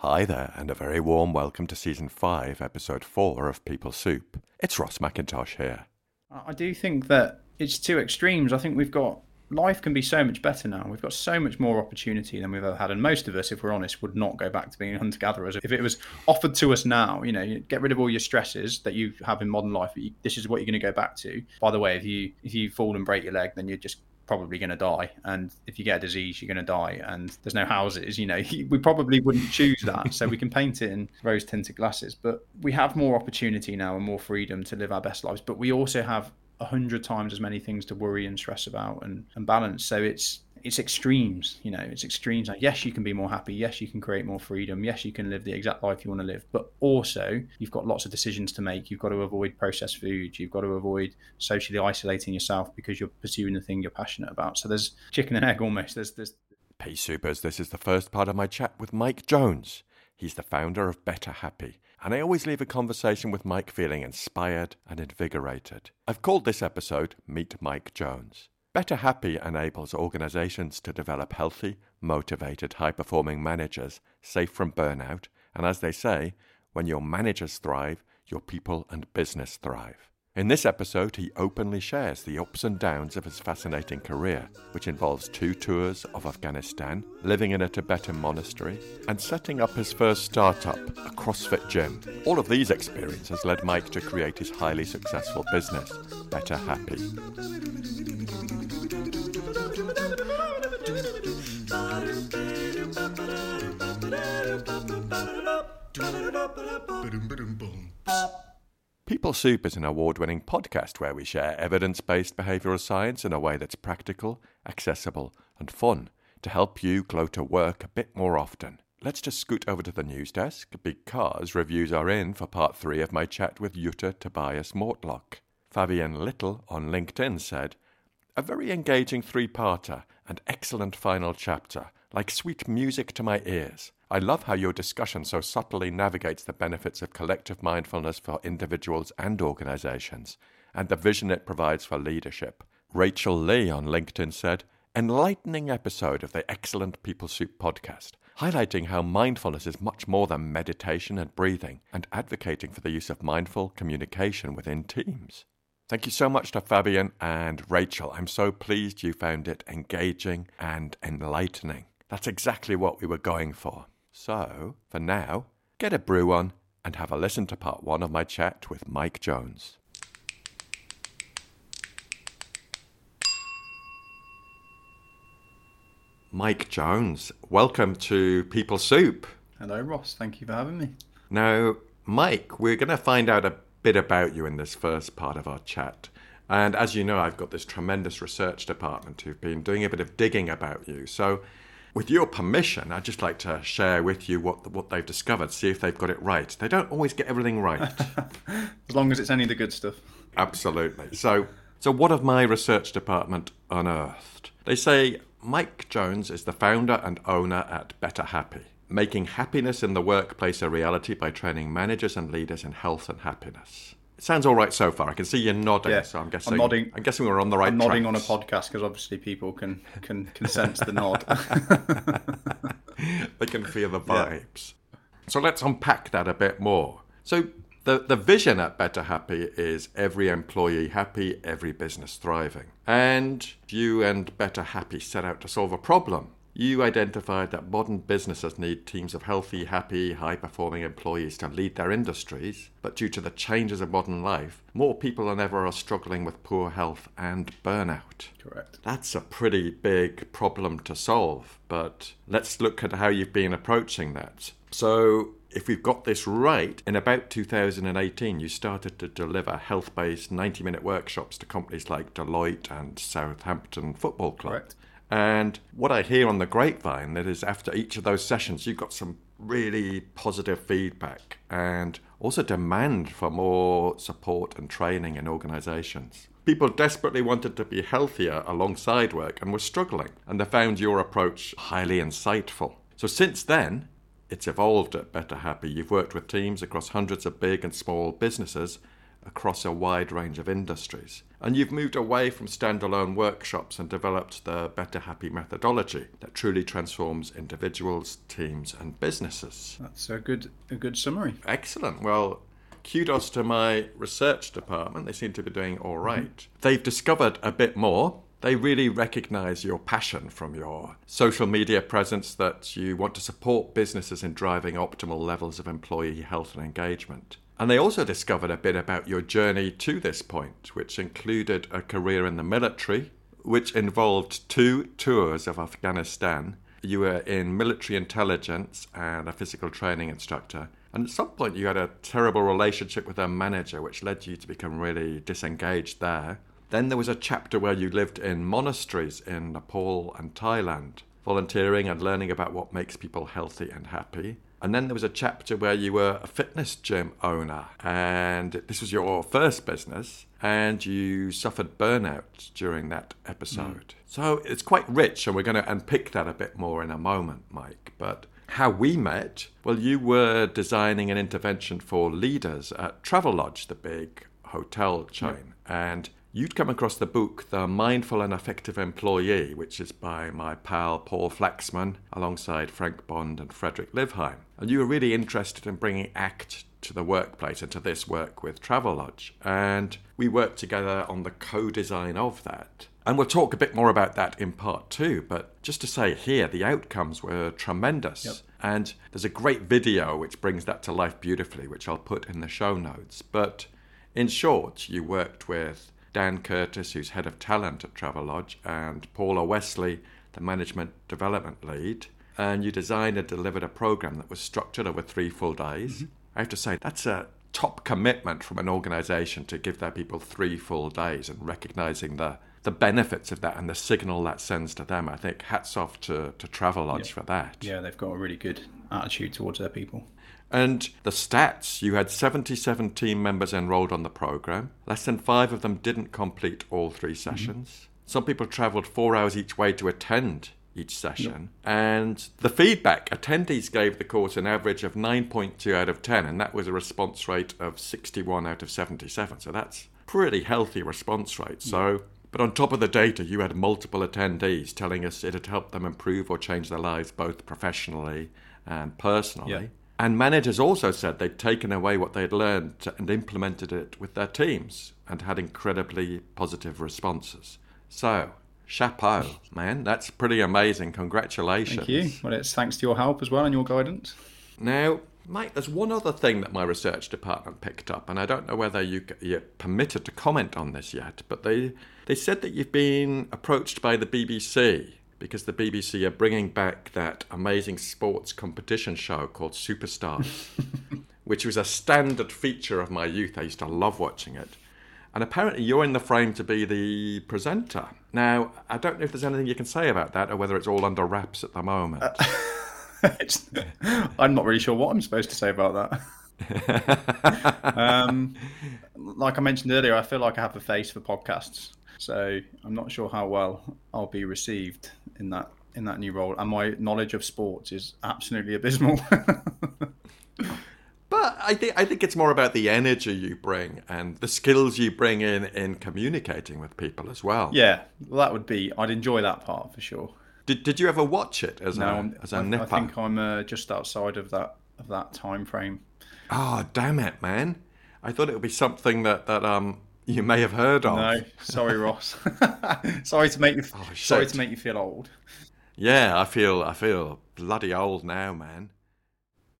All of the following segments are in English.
Hi there, and a very warm welcome to Season 5, Episode 4 of People Soup. It's Ross McIntosh here. I do think that it's two extremes. I think we've got life can be so much better now. We've got so much more opportunity than we've ever had, and most of us, if we're honest, would not go back to being hunter gatherers if it was offered to us now. You know, get rid of all your stresses that you have in modern life. This is what you're going to go back to. By the way, if you if you fall and break your leg, then you're just probably going to die and if you get a disease you're going to die and there's no houses you know we probably wouldn't choose that so we can paint it in rose tinted glasses but we have more opportunity now and more freedom to live our best lives but we also have a hundred times as many things to worry and stress about and, and balance. So it's it's extremes, you know, it's extremes. Like, yes, you can be more happy. Yes, you can create more freedom. Yes, you can live the exact life you want to live. But also, you've got lots of decisions to make. You've got to avoid processed food. You've got to avoid socially isolating yourself because you're pursuing the thing you're passionate about. So there's chicken and egg almost. There's there's. Hey, supers, this is the first part of my chat with Mike Jones. He's the founder of Better Happy, and I always leave a conversation with Mike feeling inspired and invigorated. I've called this episode Meet Mike Jones. Better Happy enables organizations to develop healthy, motivated, high performing managers safe from burnout, and as they say, when your managers thrive, your people and business thrive. In this episode, he openly shares the ups and downs of his fascinating career, which involves two tours of Afghanistan, living in a Tibetan monastery, and setting up his first startup, a CrossFit gym. All of these experiences led Mike to create his highly successful business, Better Happy. People Soup is an award winning podcast where we share evidence based behavioral science in a way that's practical, accessible, and fun to help you glow to work a bit more often. Let's just scoot over to the news desk because reviews are in for part three of my chat with Jutta Tobias Mortlock. Fabian Little on LinkedIn said, A very engaging three parter and excellent final chapter, like sweet music to my ears. I love how your discussion so subtly navigates the benefits of collective mindfulness for individuals and organizations, and the vision it provides for leadership. Rachel Lee on LinkedIn said, Enlightening episode of the excellent People Soup podcast, highlighting how mindfulness is much more than meditation and breathing, and advocating for the use of mindful communication within teams. Thank you so much to Fabian and Rachel. I'm so pleased you found it engaging and enlightening. That's exactly what we were going for. So, for now, get a brew on and have a listen to part one of my chat with Mike Jones. Mike Jones, welcome to People Soup. Hello, Ross. Thank you for having me. Now, Mike, we're going to find out a bit about you in this first part of our chat. And as you know, I've got this tremendous research department who've been doing a bit of digging about you. So, with your permission, I'd just like to share with you what what they've discovered, see if they've got it right. They don't always get everything right. as long as it's any of the good stuff. Absolutely. So, so what have my research department unearthed? They say Mike Jones is the founder and owner at Better Happy, making happiness in the workplace a reality by training managers and leaders in health and happiness. It sounds all right so far. I can see you nodding, yeah, so I'm guessing. I'm nodding. I'm guessing we're on the right. I'm nodding tracks. on a podcast because obviously people can can can sense the nod. they can feel the vibes. Yeah. So let's unpack that a bit more. So the the vision at Better Happy is every employee happy, every business thriving, and you and Better Happy set out to solve a problem you identified that modern businesses need teams of healthy, happy, high performing employees to lead their industries, but due to the changes of modern life, more people than ever are struggling with poor health and burnout. Correct. That's a pretty big problem to solve, but let's look at how you've been approaching that. So, if we've got this right, in about 2018, you started to deliver health based 90 minute workshops to companies like Deloitte and Southampton Football Club. Correct. And what I hear on the grapevine that is after each of those sessions, you've got some really positive feedback and also demand for more support and training in organizations. People desperately wanted to be healthier alongside work and were struggling, and they found your approach highly insightful. So since then, it's evolved at Better Happy. You've worked with teams across hundreds of big and small businesses across a wide range of industries. And you've moved away from standalone workshops and developed the Better Happy methodology that truly transforms individuals, teams, and businesses. That's a good a good summary. Excellent. Well, kudos to my research department. They seem to be doing all right. mm-hmm. They've discovered a bit more. They really recognize your passion from your social media presence that you want to support businesses in driving optimal levels of employee health and engagement. And they also discovered a bit about your journey to this point, which included a career in the military, which involved two tours of Afghanistan. You were in military intelligence and a physical training instructor. And at some point, you had a terrible relationship with a manager, which led you to become really disengaged there. Then there was a chapter where you lived in monasteries in Nepal and Thailand, volunteering and learning about what makes people healthy and happy. And then there was a chapter where you were a fitness gym owner, and this was your first business, and you suffered burnout during that episode. Mm. So it's quite rich, and we're going to unpick that a bit more in a moment, Mike. But how we met, well, you were designing an intervention for leaders at Travelodge, the big hotel chain, and you'd come across the book The Mindful and Effective Employee, which is by my pal Paul Flaxman alongside Frank Bond and Fredrik Livheim. And you were really interested in bringing ACT to the workplace and to this work with Travelodge. And we worked together on the co design of that. And we'll talk a bit more about that in part two. But just to say here, the outcomes were tremendous. Yep. And there's a great video which brings that to life beautifully, which I'll put in the show notes. But in short, you worked with Dan Curtis, who's head of talent at Travelodge, and Paula Wesley, the management development lead. And you designed and delivered a program that was structured over three full days. Mm-hmm. I have to say, that's a top commitment from an organization to give their people three full days and recognizing the, the benefits of that and the signal that sends to them. I think hats off to, to Travelodge for that. Yeah, they've got a really good attitude towards their people. And the stats you had 77 team members enrolled on the program. Less than five of them didn't complete all three mm-hmm. sessions. Mm-hmm. Some people traveled four hours each way to attend each session. Yep. And the feedback attendees gave the course an average of 9.2 out of 10, and that was a response rate of 61 out of 77. So that's pretty healthy response rate. So, but on top of the data, you had multiple attendees telling us it had helped them improve or change their lives both professionally and personally. Yep. And managers also said they'd taken away what they'd learned and implemented it with their teams and had incredibly positive responses. So, chapeau, man. That's pretty amazing. Congratulations. Thank you. Well, it's thanks to your help as well and your guidance. Now, Mike, there's one other thing that my research department picked up, and I don't know whether you, you're permitted to comment on this yet, but they, they said that you've been approached by the BBC because the BBC are bringing back that amazing sports competition show called Superstars, which was a standard feature of my youth. I used to love watching it. And apparently, you're in the frame to be the presenter. Now, I don't know if there's anything you can say about that or whether it's all under wraps at the moment. Uh, I'm not really sure what I'm supposed to say about that. um, like I mentioned earlier, I feel like I have a face for podcasts. So I'm not sure how well I'll be received in that in that new role, and my knowledge of sports is absolutely abysmal. but I think I think it's more about the energy you bring and the skills you bring in in communicating with people as well. Yeah, well, that would be. I'd enjoy that part for sure. Did Did you ever watch it as no, a as a I, nipper? I think I'm uh, just outside of that of that time frame. Oh damn it, man! I thought it would be something that that um you may have heard of. No, sorry, Ross. sorry to make you. Oh, sorry to make you feel old. Yeah, I feel I feel bloody old now, man.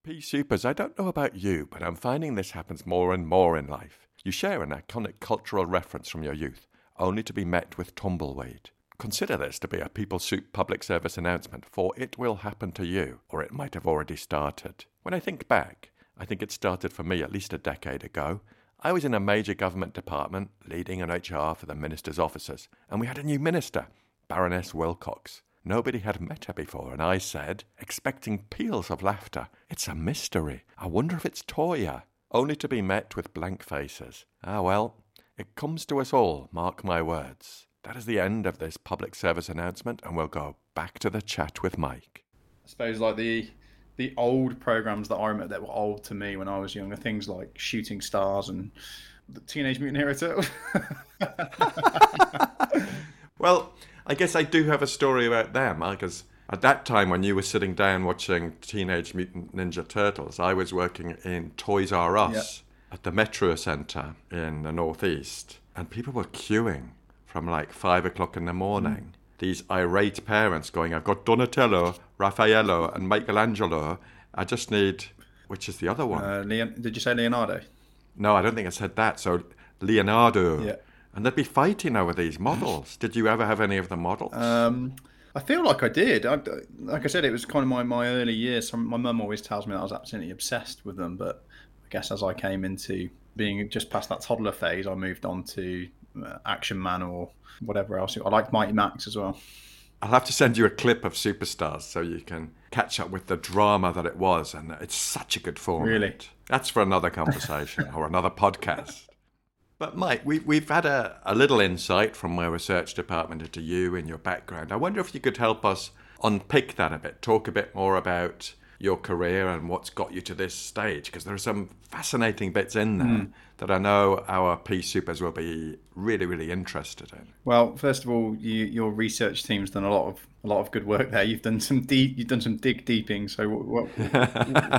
P Supers, I don't know about you, but I'm finding this happens more and more in life. You share an iconic cultural reference from your youth, only to be met with tumbleweed. Consider this to be a People Soup public service announcement, for it will happen to you, or it might have already started. When I think back, I think it started for me at least a decade ago, I was in a major government department leading an HR for the minister's offices, and we had a new minister, Baroness Wilcox. Nobody had met her before, and I said, expecting peals of laughter, It's a mystery. I wonder if it's Toyah. Only to be met with blank faces. Ah, well, it comes to us all, mark my words. That is the end of this public service announcement, and we'll go back to the chat with Mike. I suppose, like the the old programs that I remember that were old to me when I was younger, things like Shooting Stars and The Teenage Mutant Hero Turtles. well, I guess I do have a story about them uh, because at that time when you were sitting down watching Teenage Mutant Ninja Turtles, I was working in Toys R Us Yep. at the Metro Centre in the Northeast, and people were queuing from like five o'clock in the morning. These irate parents going, I've got Donatello, Raffaello, and Michelangelo. I just need, which is the other one? Uh, Leon, did you say Leonardo? No, I don't think I said that. So Leonardo. Yeah. And they'd be fighting over these models. Did you ever have any of the models? Um, I feel like I did. I, like I said, it was kind of my, my early years. My mum always tells me that I was absolutely obsessed with them, but I guess as I came into being just past that toddler phase, I moved on to Uh, Action Man or whatever else. I like Mighty Max as well. I'll have to send you a clip of Superstars so you can catch up with the drama that it was. And it's such a good format. Really? That's for another conversation or another podcast. But Mike, we, we've had a, a little insight from my research department into you and your background. I wonder if you could help us unpick that a bit, talk a bit more about your career and what's got you to this stage, because there are some fascinating bits in there hmm. that I know our P Supers will be really, really interested in. Well, first of all, you, your research team's done a lot of a lot of good work there. You've done some deep, you've done some dig deeping. So well,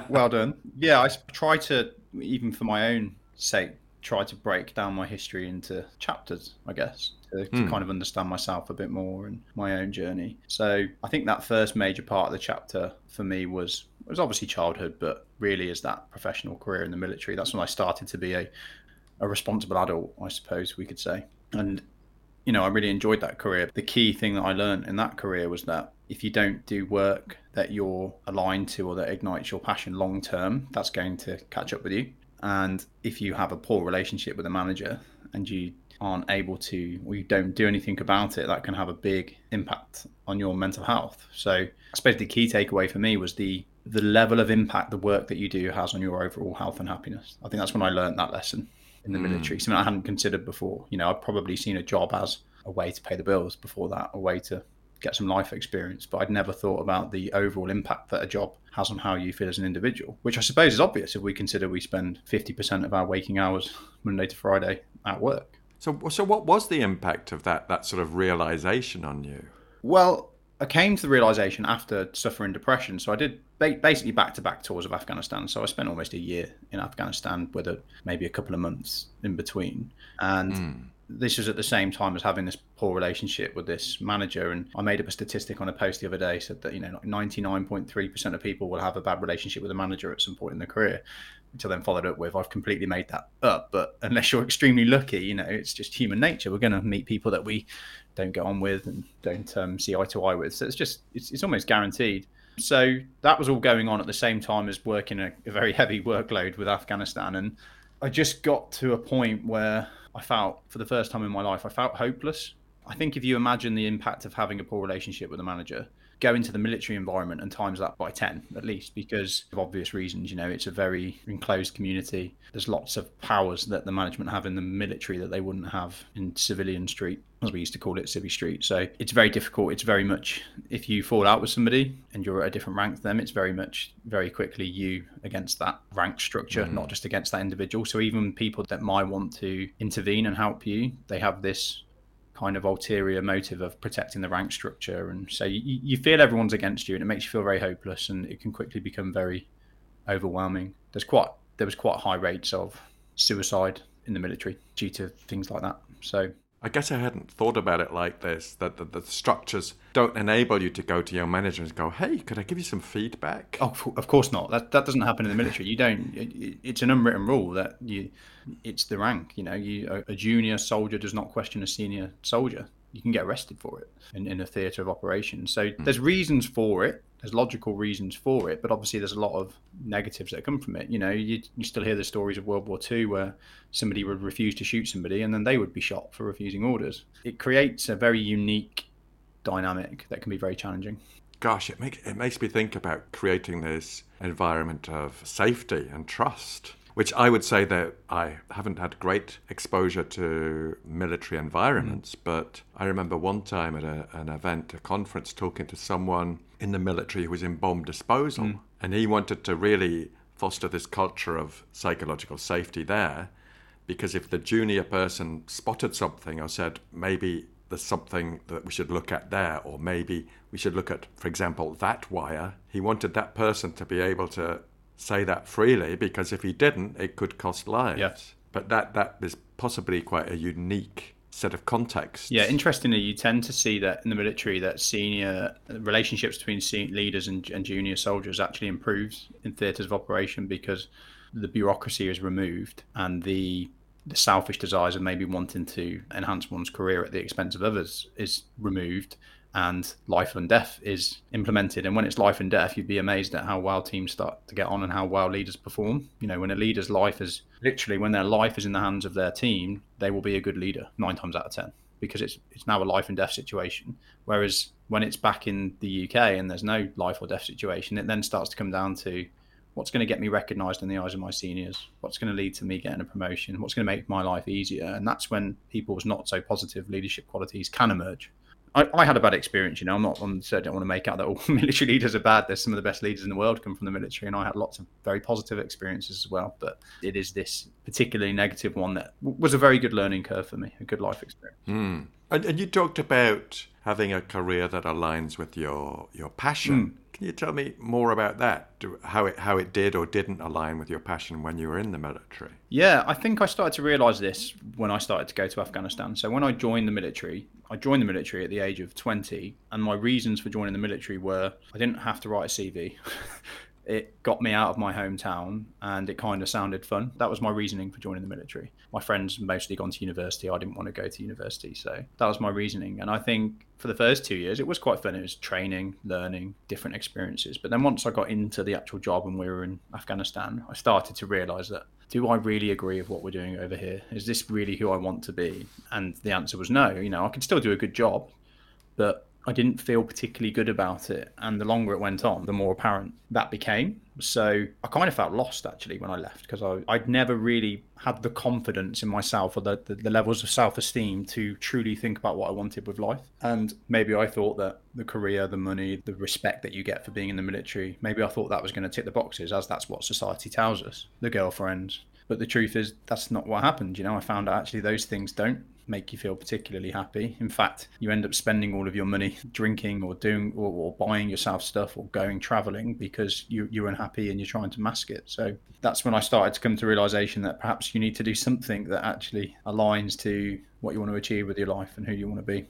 well done. Yeah, I try to even for my own sake try to break down my history into chapters. I guess to, to hmm. kind of understand myself a bit more and my own journey. So I think that first major part of the chapter for me was was obviously childhood, but really is that professional career in the military. That's when I started to be a a responsible adult, I suppose we could say. And you know, I really enjoyed that career. The key thing that I learned in that career was that if you don't do work that you're aligned to or that ignites your passion long term, that's going to catch up with you. And if you have a poor relationship with a manager and you aren't able to or you don't do anything about it, that can have a big impact on your mental health. So I suppose the key takeaway for me was the the level of impact the work that you do has on your overall health and happiness. I think that's when I learned that lesson in the hmm. military, something I hadn't considered before. You know, I'd probably seen a job as a way to pay the bills before that, a way to get some life experience, but I'd never thought about the overall impact that a job has on how you feel as an individual, which I suppose is obvious if we consider we spend 50% of our waking hours Monday to Friday at work. So, so what was the impact of that, that sort of realization on you? Well, I came to the realization after suffering depression. So I did basically back to back tours of Afghanistan. So I spent almost a year in Afghanistan with a, maybe a couple of months in between. And hmm. This was at the same time as having this poor relationship with this manager. And I made up a statistic on a post the other day said that, you know, 99.3% of people will have a bad relationship with a manager at some point in their career. Which I then followed up with, I've completely made that up. But unless you're extremely lucky, you know, it's just human nature. We're going to meet people that we don't get on with and don't um, see eye to eye with. So it's just it's, it's almost guaranteed. So that was all going on at the same time as working a, a very heavy workload with Afghanistan, and I just got to a point where I felt, for the first time in my life, I felt hopeless. I think if you imagine the impact of having a poor relationship with a manager, go into the military environment and times that by 10 at least because of obvious reasons you know it's a very enclosed community. There's lots of powers that the management have in the military that they wouldn't have in civilian street as we used to call it civvy street. So it's very difficult. It's very much if you fall out with somebody and you're at a different rank to them it's very much very quickly you against that rank structure not mm. just against that individual. So even people that might want to intervene and help you they have this kind of ulterior motive of protecting the rank structure. And so you, you feel everyone's against you and it makes you feel very hopeless and it can quickly become very overwhelming. There's quite there was quite high rates of suicide in the military due to things like that. So I guess I hadn't thought about it like this that the, the structures don't enable you to go to your manager and go, hey, could I give you some feedback? Oh, of course not. That that doesn't happen in the military. You don't. It, it's an unwritten rule that you, it's the rank. You know, you a, junior soldier does not question a senior soldier. You can get arrested for it in, in a theatre of operations. So hmm. there's reasons for it. There's logical reasons for it, but obviously there's a lot of negatives that come from it. You know, you, you still hear the stories of World War II where somebody would refuse to shoot somebody and then they would be shot for refusing orders. It creates a very unique dynamic that can be very challenging. Gosh, it, make, it makes me think about creating this environment of safety and trust, which I would say that I haven't had great exposure to military environments. Mm. But I remember one time at a, an event, a conference, talking to someone in the military who was in bomb disposal. Mm. And he wanted to really foster this culture of psychological safety there. Because if the junior person spotted something or said, maybe there's something that we should look at there, or maybe we should look at, for example, that wire, he wanted that person to be able to say that freely because if he didn't, it could cost lives. Yes. But that, that is possibly quite a unique set of contexts. Yeah, interestingly, you tend to see that in the military that senior relationships between leaders and, and junior soldiers actually improves in theatres of operation because the bureaucracy is removed and the the selfish desires of maybe wanting to enhance one's career at the expense of others is removed and life and death is implemented. And when it's life and death, you'd be amazed at how well teams start to get on and how well leaders perform. You know, when a leader's life is literally when their life is in the hands of their team, they will be a good leader nine times out of ten because it's it's now a life and death situation. Whereas when it's back in the UK and there's no life or death situation, it then starts to come down to what's going to get me recognized in the eyes of my seniors what's going to lead to me getting a promotion what's going to make my life easier and that's when people's not so positive leadership qualities can emerge I, I, had a bad experience. You know, I'm not. I'm certainly don't want to make out that all military leaders are bad. There's some of the best leaders in the world come from the military, and I had lots of very positive experiences as well. But it is this particularly negative one that was a very good learning curve for me, a good life experience. Mm. And, and, you talked about having a career that aligns with your your passion. Mm. Can you tell me more about that? How it how it did or didn't align with your passion when you were in the military? Yeah, I think I started to realise this when I started to go to Afghanistan. So when I joined the military, I joined the military at the age of 20, and my reasons for joining the military were I didn't have to write a CV. it got me out of my hometown and it kind of sounded fun. That was my reasoning for joining the military. My friends mostly gone to university. I didn't want to go to university. So that was my reasoning. And I think for the first two years, it was quite fun. It was training, learning, different experiences. But then once I got into the actual job and we were in Afghanistan, I started to realize that do I really agree with what we're doing over here? Is this really who I want to be? And the answer was no. You know, I could still do a good job, but I didn't feel particularly good about it. And the longer it went on, the more apparent that became. So I kind of felt lost actually when I left because I'd never really had the confidence in myself or the, the, the levels of self esteem to truly think about what I wanted with life. And maybe I thought that the career, the money, the respect that you get for being in the military, maybe I thought that was going to tick the boxes as that's what society tells us the girlfriends. But the truth is, that's not what happened. You know, I found out actually those things don't make you feel particularly happy. In fact, you end up spending all of your money drinking or doing or, or buying yourself stuff or going traveling because you, you're unhappy and you're trying to mask it. So that's when I started to come to realization that perhaps you need to do something that actually aligns to what you want to achieve with your life and who you want to be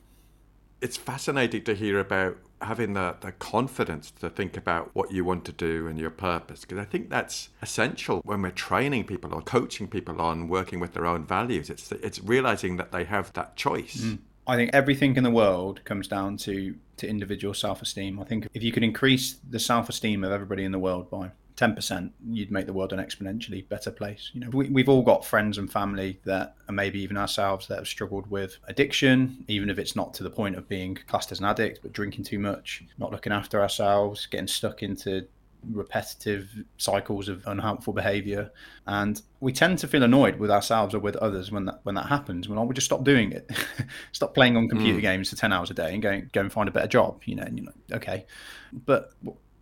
it's fascinating to hear about having the, the confidence to think about what you want to do and your purpose because i think that's essential when we're training people or coaching people on working with their own values it's it's realizing that they have that choice mm. I think everything in the world comes down to to individual self-esteem. I think if you could increase the self-esteem of everybody in the world by 10%, you'd make the world an exponentially better place. You know, we, we've all got friends and family that, and maybe even ourselves, that have struggled with addiction, even if it's not to the point of being classed as an addict, but drinking too much, not looking after ourselves, getting stuck into repetitive cycles of unhelpful behavior and we tend to feel annoyed with ourselves or with others when that when that happens when I would just stop doing it stop playing on computer mm. games for 10 hours a day and go go and find a better job you know and you're like okay but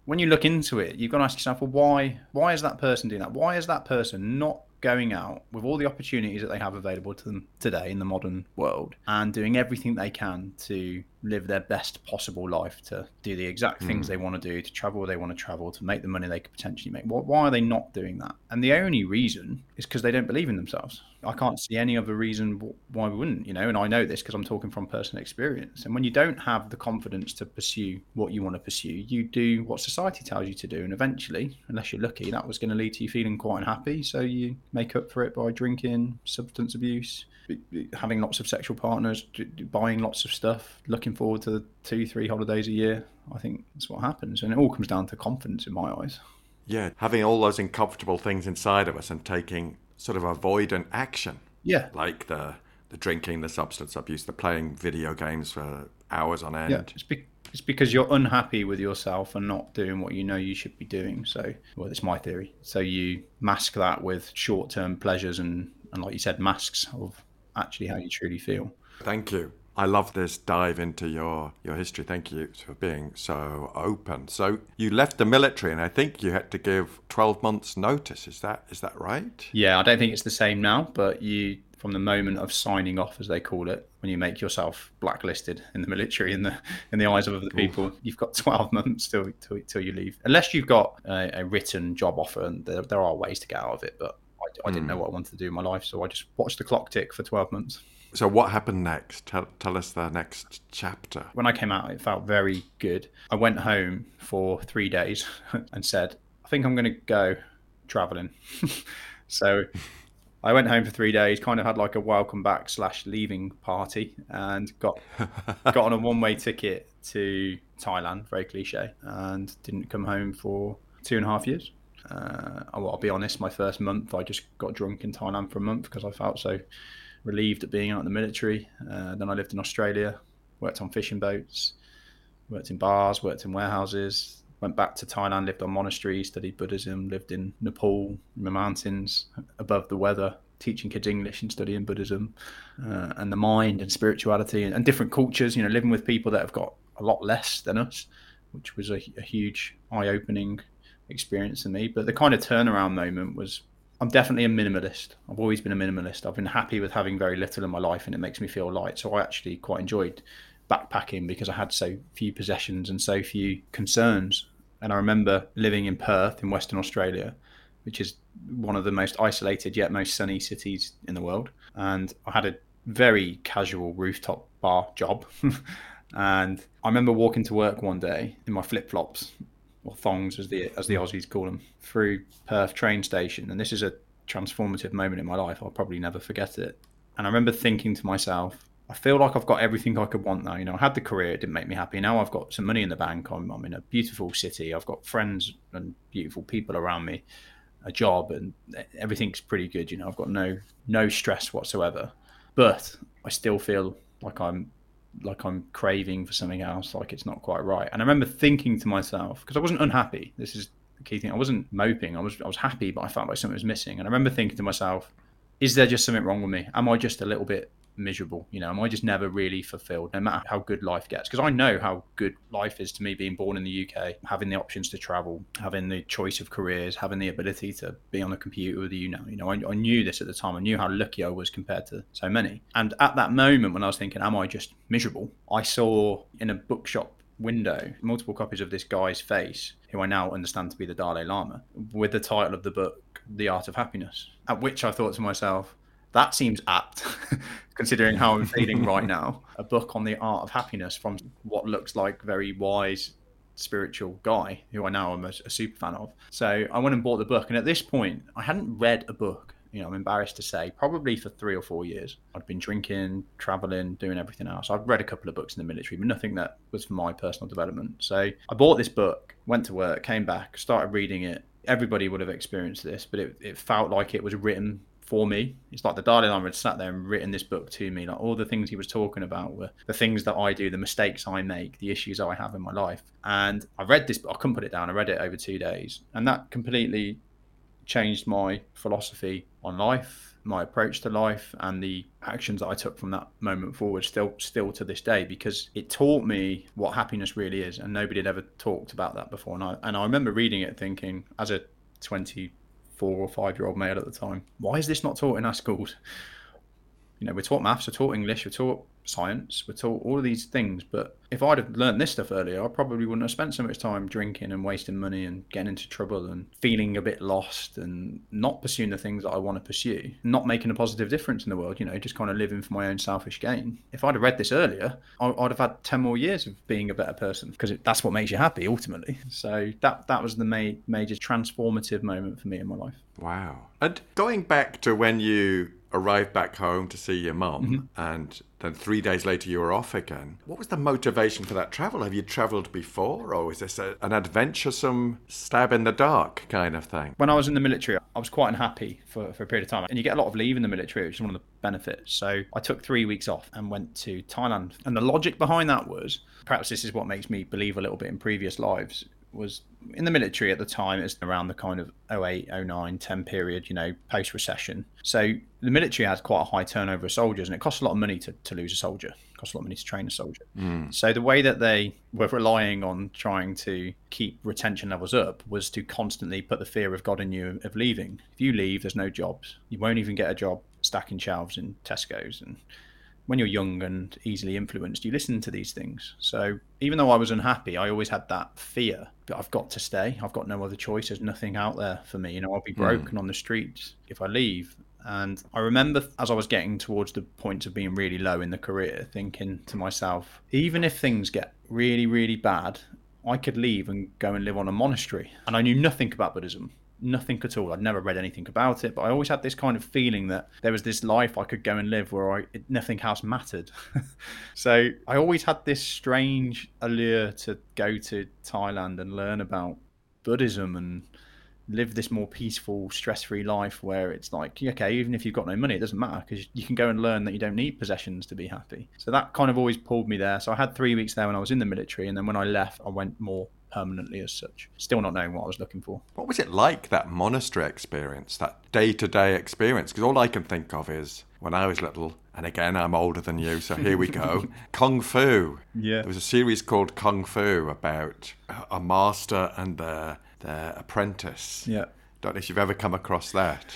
when you look into it, you've got to ask yourself, well, why why is that person doing that? Why is that person not going out with all the opportunities that they have available to them today in the modern world and doing everything they can to live their best possible life, to do the exact things mm. they want to do, to travel where they want to travel, to make the money they could potentially make. Why are they not doing that? And the only reason is because they don't believe in themselves. I can't see any other reason why we wouldn't, you know, and I know this because I'm talking from personal experience. And when you don't have the confidence to pursue what you want to pursue, you do what society tells you to do. And eventually, unless you're lucky, that was going to lead to you feeling quite unhappy. So you make up for it by drinking, substance abuse, having lots of sexual partners, buying lots of stuff, looking forward to two, three holidays a year. I think that's what happens. And it all comes down to confidence in my eyes. Yeah, having all those uncomfortable things inside of us and taking sort of avoidant action. Yeah. Like the the drinking, the substance abuse, the playing video games for hours on end. Yeah, it's, be- it's because you're unhappy with yourself and not doing what you know you should be doing. So, well, it's my theory. So you mask that with short-term pleasures and, and like you said, masks of actually how you truly feel. Thank you. I love this dive into your, your history. Thank you for being so open. So you left the military, and I think you had to give 12 months' notice. Is that is that right? Yeah, I don't think it's the same now, but you from the moment of signing off, as they call it, when you make yourself blacklisted in the military in the in the eyes of other people, Oof. you've got 12 months till, till, till you leave, unless you've got a, a written job offer, and there, there, are ways to get out of it. But I, I didn't mm. know what I wanted to do in my life, so I just watched the clock tick for 12 months. So what happened next? Tell, tell us the next chapter. When I came out, it felt very good. I went home for three days and said, I think I'm going to go traveling. so I went home for three days, kind of had like a welcome back slash leaving party, and got got on a one way ticket to Thailand, very cliche, and didn't come home for two and a half years. Uh, I'll be honest, my first month I just got drunk in Thailand for a month because I felt so relieved at being out in the military. Uh, then I lived in Australia, worked on fishing boats, worked in bars, worked in warehouses. Went back to Thailand, lived on monasteries, studied Buddhism, lived in Nepal, in the mountains, above the weather, teaching kids English and studying Buddhism, uh, and the mind and spirituality and, and, different cultures. You know, living with people that have got a lot less than us, which was a, a huge eye-opening experience for me. But the kind of turnaround moment was I'm definitely a minimalist. I've always been a minimalist. I've been happy with having very little in my life, and it makes me feel light. So I actually quite enjoyed backpacking because I had so few possessions and so few concerns. And I remember living in Perth in Western Australia, which is one of the most isolated yet most sunny cities in the world. And I had a very casual rooftop bar job. and I remember walking to work one day in my flip flops or thongs as the as the Aussies call them, through Perth train station. And this is a transformative moment in my life. I'll probably never forget it. And I remember thinking to myself, I feel like I've got everything I could want now. You know, I had the career, it didn't make me happy. Now I've got some money in the bank. I'm, I'm in a beautiful city. I've got friends and beautiful people around me, a job, and everything's pretty good. You know, I've got no no stress whatsoever. But I still feel like I'm like I'm craving for something else, like it's not quite right. And I remember thinking to myself, because I wasn't unhappy. This is the key thing. I wasn't moping. I was I was happy, but I felt like something was missing. And I remember thinking to myself, is there just something wrong with me? Am I just a little bit miserable? You know, am I just never really fulfilled, no matter how good life gets? Because I know how good life is to me being born in the UK, having the options to travel, having the choice of careers, having the ability to be on a computer with you now. You know, I, I knew this at the time. I knew how lucky I was compared to so many. And at that moment when I was thinking, am I just miserable? I saw in a bookshop window multiple copies of this guy's face, who I now understand to be the Dalai Lama, with the title of the book, The Art of Happiness. At which I thought to myself, that seems apt, considering how I'm feeling right now. A book on the art of happiness from what looks like very wise spiritual guy who I now am a, a, super fan of. So I went and bought the book, and at this point, I hadn't read a book. You know, I'm embarrassed to say, probably for three or four years. I'd been drinking, traveling, doing everything else. I'd read a couple of books in the military, but nothing that was for my personal development. So I bought this book, went to work, came back, started reading it. Everybody would have experienced this, but it, it felt like it was written for me. It's like the Dalai Lama had sat there and written this book to me. Like all the things he was talking about were the things that I do, the mistakes I make, the issues I have in my life. And I read this, I couldn't put it down. I read it over two days, and that completely changed my philosophy on life, my approach to life, and the actions that I took from that moment forward. Still, still to this day, because it taught me what happiness really is, and nobody had ever talked about that before. And I and I remember reading it, thinking as a twenty four or five year old male at the time. Why is this not taught in our schools? You know, we're taught maths, we're taught English, we're taught science, we're taught all of these things. But if I'd have learned this stuff earlier, I probably wouldn't have spent so much time drinking and wasting money and getting into trouble and feeling a bit lost and not pursuing the things that I want to pursue, not making a positive difference in the world, you know, just kind of living for my own selfish gain. If I'd have read this earlier, I'd have had 10 more years of being a better person because that's what makes you happy ultimately. So that, that was the ma- major transformative moment for me in my life. Wow. And going back to when you arrived back home to see your mum, mm-hmm. and then three days later you were off again. What was the motivation for that travel? Have you travelled before, or is this a, an adventuresome stab in the dark kind of thing? When I was in the military, I was quite unhappy for, for a period of time, and you get a lot of leave in the military, which is one of the benefits. So I took three weeks off and went to Thailand, and the logic behind that was perhaps this is what makes me believe a little bit in previous lives was in the military at the time. It was around the kind of 08, 09, 10 period, you know, post recession. So the military has quite a high turnover of soldiers, and it costs a lot of money to, to lose a soldier. It costs a lot of money to train a soldier. Mm. So the way that they were relying on trying to keep retention levels up was to constantly put the fear of God in you of leaving. If you leave, there's no jobs. You won't even get a job stacking shelves in Tesco's and when you're young and easily influenced, you listen to these things. So even though I was unhappy, I always had that fear that I've got to stay. I've got no other choice. There's nothing out there for me. You know, I'll be hmm. broken mm. on the streets if I leave. And I remember as I was getting towards the point of being really low in the career, thinking to myself, even if things get really, really bad, I could leave and go and live on a monastery. And I knew nothing about Buddhism nothing at all. I'd never read anything about it, but I always had this kind of feeling that there was this life I could go and live where I, nothing else mattered. so I always had this strange allure to go to Thailand and learn about Buddhism and live this more peaceful, stress-free life where it's like, okay, even if you've got no money, it doesn't matter because you can go and learn that you don't need possessions to be happy. So that kind of always pulled me there. So I had three weeks there when I was in the military, and then when I left, I went more permanently as such. Still not knowing what I was looking for. What was it like, that monastery experience, that day to day experience? Because all I can think of is when I was little, and again, I'm older than you, so here we go. Kung Fu. Yeah. There was a series called Kung Fu about a master and their, their apprentice. Yeah. Don't know if you've ever come across that.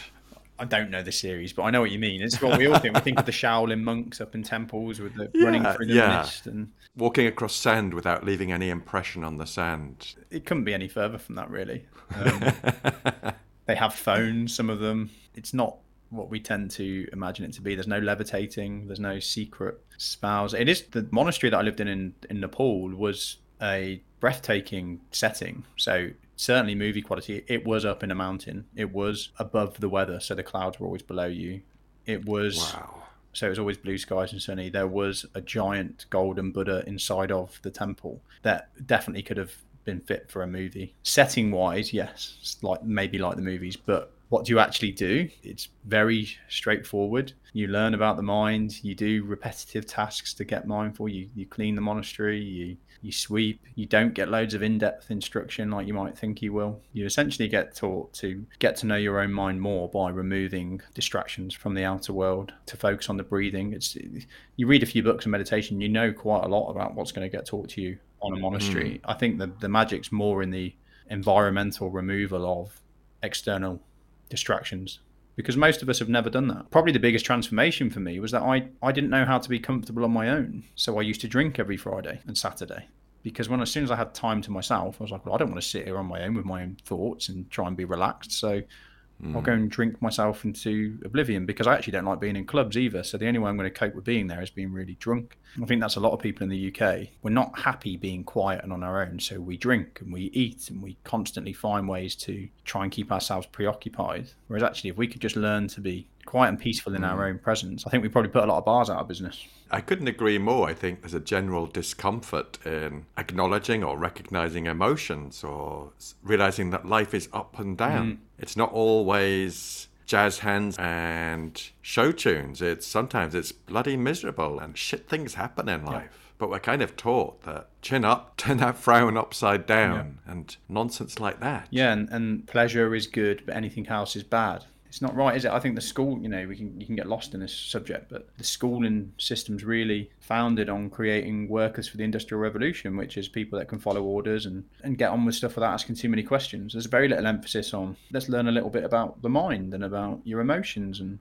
I don't know the series, but I know what you mean. It's what we all think. We think of the Shaolin monks up in temples with the yeah, running through the yeah. mist and walking across sand without leaving any impression on the sand. It couldn't be any further from that, really. Um, they have phones, some of them. It's not what we tend to imagine it to be. There's no levitating. There's no secret spells. It is the monastery that I lived in in, in Nepal was a breathtaking setting. So certainly movie quality. It was up in a mountain. It was above the weather, so the clouds were always below you. It was wow. so it was always blue skies and sunny. There was a giant golden Buddha inside of the temple that definitely could have been fit for a movie. Setting wise, yes, like maybe like the movies, but what do you actually do? It's very straightforward. You learn about the mind, you do repetitive tasks to get mindful, you, you clean the monastery, you you sweep. You don't get loads of in depth instruction like you might think you will. You essentially get taught to get to know your own mind more by removing distractions from the outer world to focus on the breathing. It's you read a few books on meditation, you know quite a lot about what's going to get taught to you on a monastery. Mm. I think the the magic's more in the environmental removal of external distractions because most of us have never done that. Probably the biggest transformation for me was that I, I didn't know how to be comfortable on my own. So I used to drink every Friday and Saturday. Because when as soon as I had time to myself, I was like, well, I don't want to sit here on my own with my own thoughts and try and be relaxed. So Mm. I'll go and drink myself into oblivion because I actually don't like being in clubs either. So the only way I'm going to cope with being there is being really drunk. I think that's a lot of people in the UK. We're not happy being quiet and on our own. So we drink and we eat and we constantly find ways to try and keep ourselves preoccupied. Whereas actually, if we could just learn to be quiet and peaceful in mm. our own presence, I think we probably put a lot of bars out of business. I couldn't agree more. I think there's a general discomfort in acknowledging or recognizing emotions or realizing that life is up and down. Mm. It's not always jazz hands and show tunes. It's sometimes it's bloody miserable and shit things happen in life. Yeah. But we're kind of taught that chin up, turn that frown upside down, yeah. and nonsense like that. Yeah, and, and pleasure is good, but anything else is bad it's not right, is it? I think the school, you know, we can you can get lost in this subject, but the schooling system's really founded on creating workers for the industrial revolution, which is people that can follow orders and and get on with stuff without asking too many questions. There's very little emphasis on let's learn a little bit about the mind and about your emotions and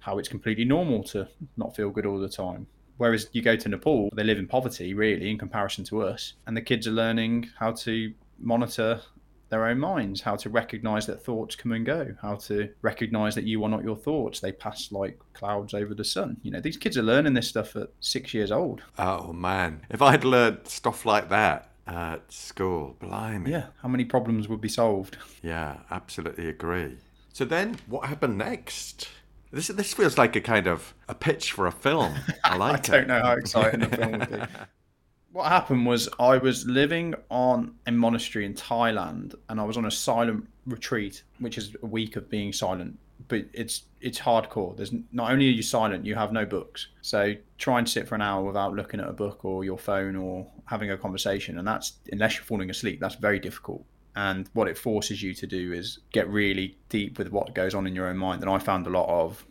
how it's completely normal to not feel good all the time. Whereas you go to Nepal, they live in poverty, really, in comparison to us, and the kids are learning how to monitor their own minds, how to recognize that thoughts come and go, how to recognize that you are not your thoughts. They pass like clouds over the sun. You know, these kids are learning this stuff at six years old. Oh, man. If I'd learned stuff like that at school, blimey. Yeah, how many problems would be solved? Yeah, absolutely agree. So then what happened next? This this feels like a kind of a pitch for a film. I like it. I don't know how exciting the film would be. what happened was I was living on a monastery in Thailand and I was on a silent retreat, which is a week of being silent but it's it's hardcore. There's not only are you silent, you have no books. So try and sit for an hour without looking at a book or your phone or having a conversation, and that's unless you're falling asleep, that's very difficult. And what it forces you to do is get really deep with what goes on in your own mind. And I found a lot of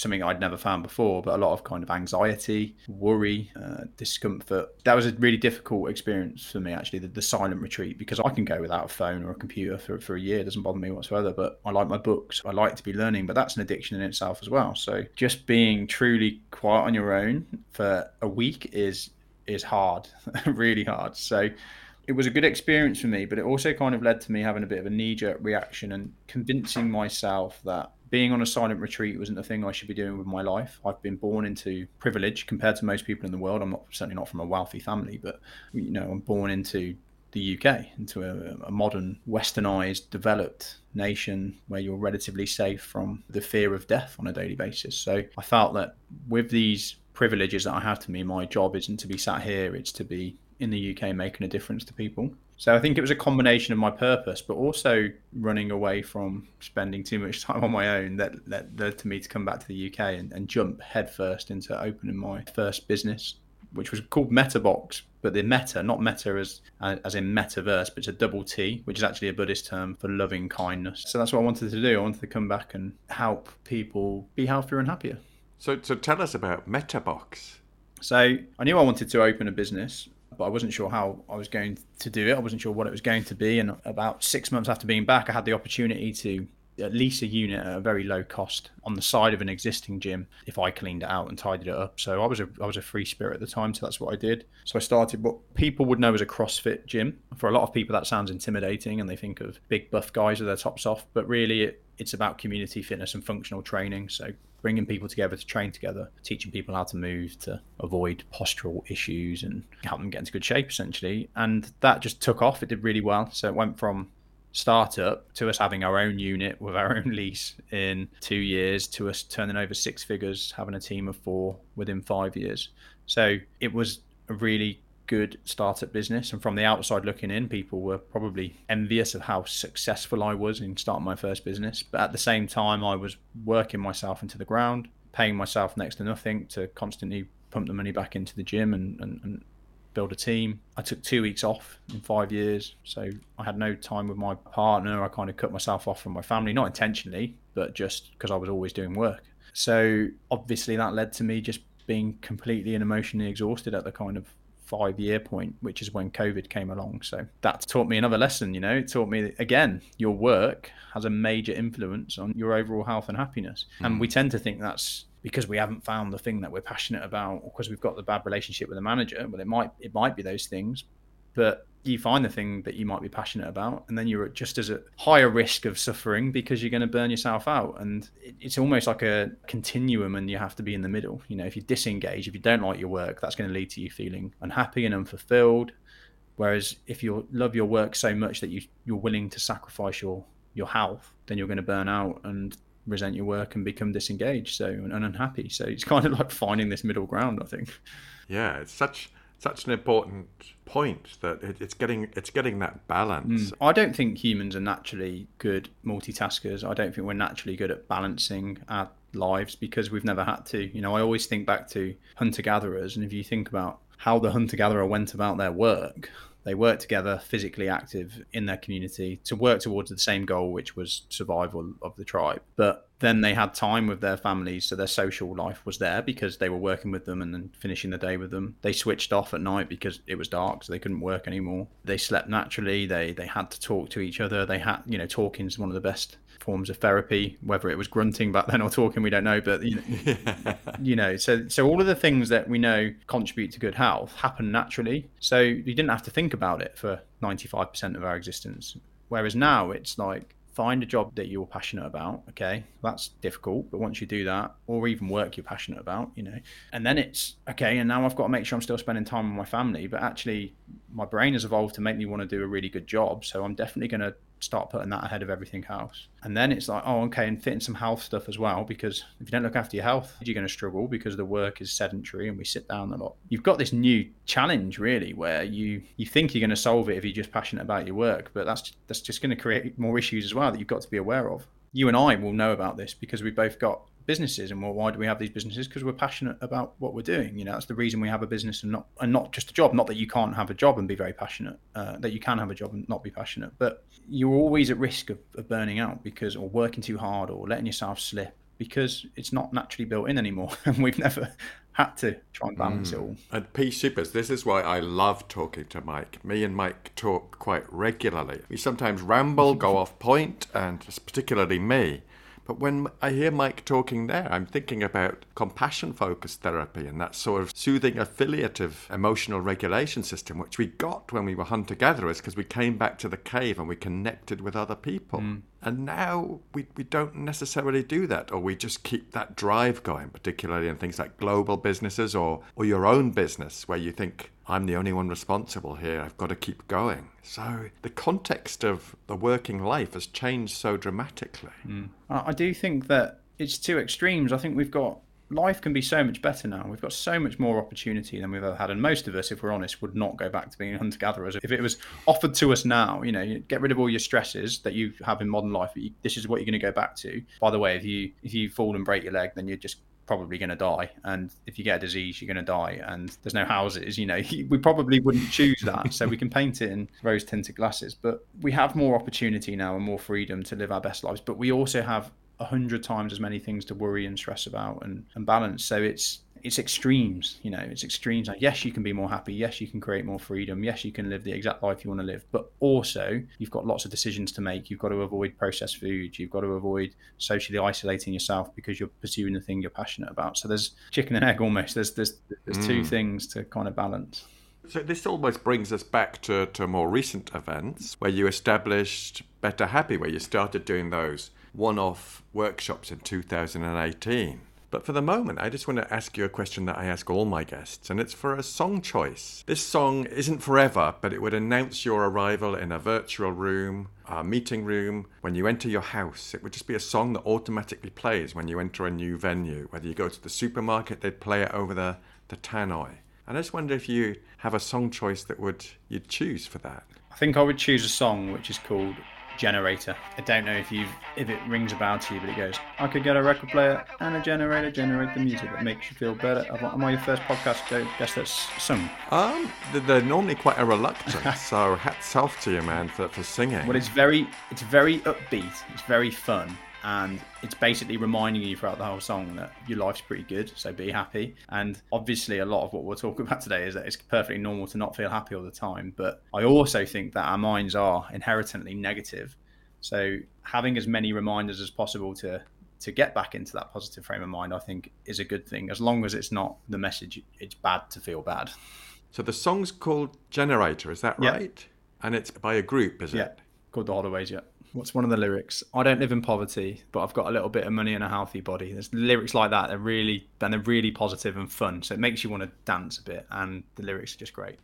something I'd never found before, but a lot of kind of anxiety, worry, uh, discomfort. That was a really difficult experience for me, actually, the, the, silent retreat, because I can go without a phone or a computer for, for a year. It doesn't bother me whatsoever, but I like my books. I like to be learning, but that's an addiction in itself as well. So just being truly quiet on your own for a week is is hard, really hard. So it was a good experience for me, but it also kind of led to me having a bit of a knee jerk reaction and convincing myself that being on a silent retreat wasn't the thing I should be doing with my life. I've been born into privilege compared to most people in the world. I'm not certainly not from a wealthy family, but you know, I'm born into the UK, into a, a modern, westernized, developed nation where you're relatively safe from the fear of death on a daily basis. So I felt that with these privileges that I have to me, my job isn't to be sat here, it's to be in the UK making a difference to people. So I think it was a combination of my purpose, but also running away from spending too much time on my own that, that led to me to come back to the UK and, and jump headfirst into opening my first business, which was called MettaBox. But the metta, not meta as as in metaverse, but it's a double T, which is actually a Buddhist term for loving kindness. So that's what I wanted to do. I wanted to come back and help people be healthier and happier. So, so tell us about MettaBox. So I knew I wanted to open a business but I wasn't sure how I was going to do it. I wasn't sure what it was going to be. And about six months after being back, I had the opportunity to lease a unit at a very low cost on the side of an existing gym if I cleaned it out and tidied it up. So I was a I was a free spirit at the time, so that's what I did. So I started what people would know as a CrossFit gym. For a lot of people, that sounds intimidating, and they think of big buff guys with their tops off. But really, it, it's about community fitness and functional training. So bringing people together to train together, teaching people how to move to avoid postural issues and help them get into good shape essentially. And that just took off. It did really well. So it went from startup to us having our own unit with our own lease in two years to us turning over six figures, having a team of four within five years. So it was a really good startup business. And from the outside looking in, people were probably envious of how successful I was in starting my first business. But at the same time, I was working myself into the ground, paying myself next to nothing to constantly pump the money back into the gym and, and, and build a team. I took two weeks off in five years. So I had no time with my partner. I kind of cut myself off from my family, not intentionally, but just because I was always doing work. So obviously that led to me just being completely and emotionally exhausted at the kind of five year point, which is when COVID came along. So that taught me another lesson, you know, it taught me again, your work has a major influence on your overall health and happiness. Mm. And we tend to think that's because we haven't found the thing that we're passionate about or because we've got the bad relationship with the manager. Well, it might it might be those things, but you find the thing that you might be passionate about and then you're just as a higher risk of suffering because you're going to burn yourself out. And it's almost like a continuum and you have to be in the middle. You know if you disengage if you don't like your work that's going to lead to you feeling unhappy and unfulfilled. Whereas if you love your work so much that you you're willing to sacrifice your your health then you're going to burn out and resent your work and become disengaged so and unhappy. So it's kind of like finding this middle ground i think. Yeah it's such such an important point that it, it's getting it's getting that balance. Mm. I don't think humans are naturally good multitaskers. I don't think we're naturally good at balancing our lives because we've never had to. You know, I always think back to hunter gatherers, and if you think about how the hunter gatherer went about their work, they worked together, physically active in their community to work towards the same goal, which was survival of the tribe. But then they had time with their families, so their social life was there because they were working with them and then finishing the day with them. They switched off at night because it was dark, so they couldn't work anymore. They slept naturally. They they had to talk to each other. They had, you know, talking is one of the best forms of therapy. Whether it was grunting back then or talking, we don't know. But you know, you know, so so all of the things that we know contribute to good health happen naturally. So you didn't have to think about it for ninety five percent of our existence. Whereas now it's like find a job that you're passionate about okay that's difficult but once you do that or even work you're passionate about you know and then it's okay and now i've got to make sure i'm still spending time with my family but actually my brain has evolved to make me want to do a really good job so i'm definitely going to start putting that ahead of everything else. And then it's like, oh, okay, and fitting some health stuff as well, because if you don't look after your health, you're going to struggle because the work is sedentary and we sit down a lot. You've got this new challenge really where you you think you're going to solve it if you're just passionate about your work, but that's that's just going to create more issues as well that you've got to be aware of. You and I will know about this because we both got businesses and well, why do we have these businesses? Because we're passionate about what we're doing you know that's the reason we have a business and not and not just a job. Not that you can't have a job and be very passionate uh, that you can have a job and not be passionate but you're always at risk of, of burning out because or working too hard or letting yourself slip because it's not naturally built in anymore. And we've never had to try and balance mm. it all. And Pea Soupers this is why i love talking to mike. Me and mike talk quite regularly. We sometimes ramble go off point and particularly me but when I hear Mike talking there, I'm thinking about compassion focused therapy and that sort of soothing affiliative emotional regulation system, which we got when we were hunter gatherers because we came back to the cave and we connected with other people. Mm. And now we, we don't necessarily do that, or we just keep that drive going, particularly in things like global businesses or, or your own business, where you think, I'm the only one responsible here, I've got to keep going. So the context of the working life has changed so dramatically. Mm. I do think that it's two extremes. I think we've got life can be so much better now. We've got so much more opportunity than we've ever had. And most of us, if we're honest, would not go back to being hunter gatherers. If it was offered to us now, you know, get rid of all your stresses that you have in modern life. this is what you're going to go back to. By the way, if you if you fall and break your leg, then you're just probably going to die. And if you get a disease, you're going to die. And there's no houses, you know, we probably wouldn't choose that. so we can paint it in rose tinted glasses. But we have more opportunity now and more freedom to live our best lives. But we also have a hundred times as many things to worry and stress about and, and balance. So it's it's extremes, you know, it's extremes. Like, yes, you can be more happy. Yes, you can create more freedom. Yes, you can live the exact life you want to live. But also, you've got lots of decisions to make. You've got to avoid processed food. You've got to avoid socially isolating yourself because you're pursuing the thing you're passionate about. So there's chicken and egg almost. There's there's there's mm. two things to kind of balance. So this almost brings us back to, to more recent events where you established Better Happy, where you started doing those one off workshops in 2018. But for the moment, I just want to ask you a question that I ask all my guests, and it's for a song choice. This song isn't forever, but it would announce your arrival in a virtual room, a meeting room, when you enter your house. It would just be a song that automatically plays when you enter a new venue. Whether you go to the supermarket, they'd play it over the, the tannoy. And I just wonder if you have a song choice that would you'd choose for that. I think I would choose a song which is called generator. I don't know if you if it rings a bell to you, but it goes. I could get a record player and a generator, generate the music that makes you feel better. Am I your first podcast guest that's sung? Um, they're normally quite a reluctant, so hats off to you, man, for, for singing. Well, it's very it's very upbeat. It's very fun and it's basically reminding you throughout the whole song that your life's pretty good, so be happy. And obviously, a lot of what we're talking about today is that it's perfectly normal to not feel happy all the time. But I also think that our minds are inherently negative. So having as many reminders as possible to to get back into that positive frame of mind, I think, is a good thing. As long as it's not the message, it's bad to feel bad. So the song's called Generator, is that right? Yeah. And it's by a group, is yeah. it? Called the Holloways, yeah. What's one of the lyrics? I don't live in poverty, but I've got a little bit of money and a healthy body. There's lyrics like that. They're really and they're really positive and fun. So it makes you want to dance a bit, and the lyrics are just great.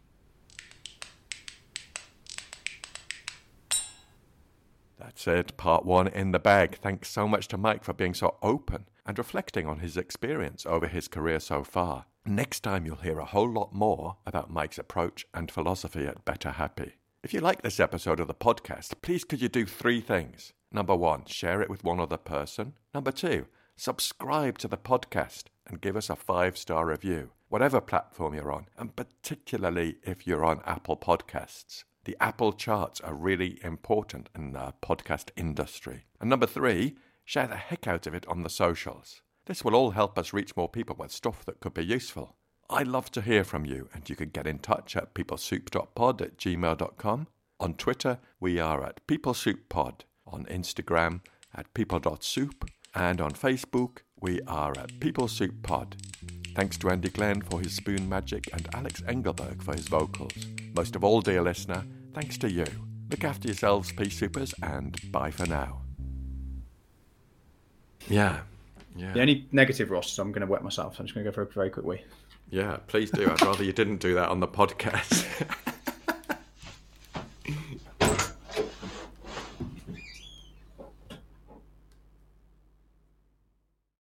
That's it, part one in the bag. Thanks so much to Mike for being so open and reflecting on his experience over his career so far. Next time, you'll hear a whole lot more about Mike's approach and philosophy at Better Happy. If you like this episode of the podcast, please could you do three things? Number one, share it with one other person. Number two, subscribe to the podcast and give us a five star review, whatever platform you're on, and particularly if you're on Apple Podcasts. The Apple charts are really important in the podcast industry. And number three, share the heck out of it on the socials. This will all help us reach more people with stuff that could be useful. I love to hear from you, and you can get in touch at peoplesoup.pod at gmail.com. On Twitter, we are at peoplesouppod. On Instagram, at people.soup. And on Facebook, we are at peoplesouppod. Thanks to Andy Glenn for his spoon magic and Alex Engelberg for his vocals. Most of all, dear listener, thanks to you. Look after yourselves, Pea Soupers, and bye for now. Yeah. Yeah. The only negative, Ross, is I'm going to wet myself. I'm just going to go for a very quick wee. Yeah, please do. I'd rather you didn't do that on the podcast.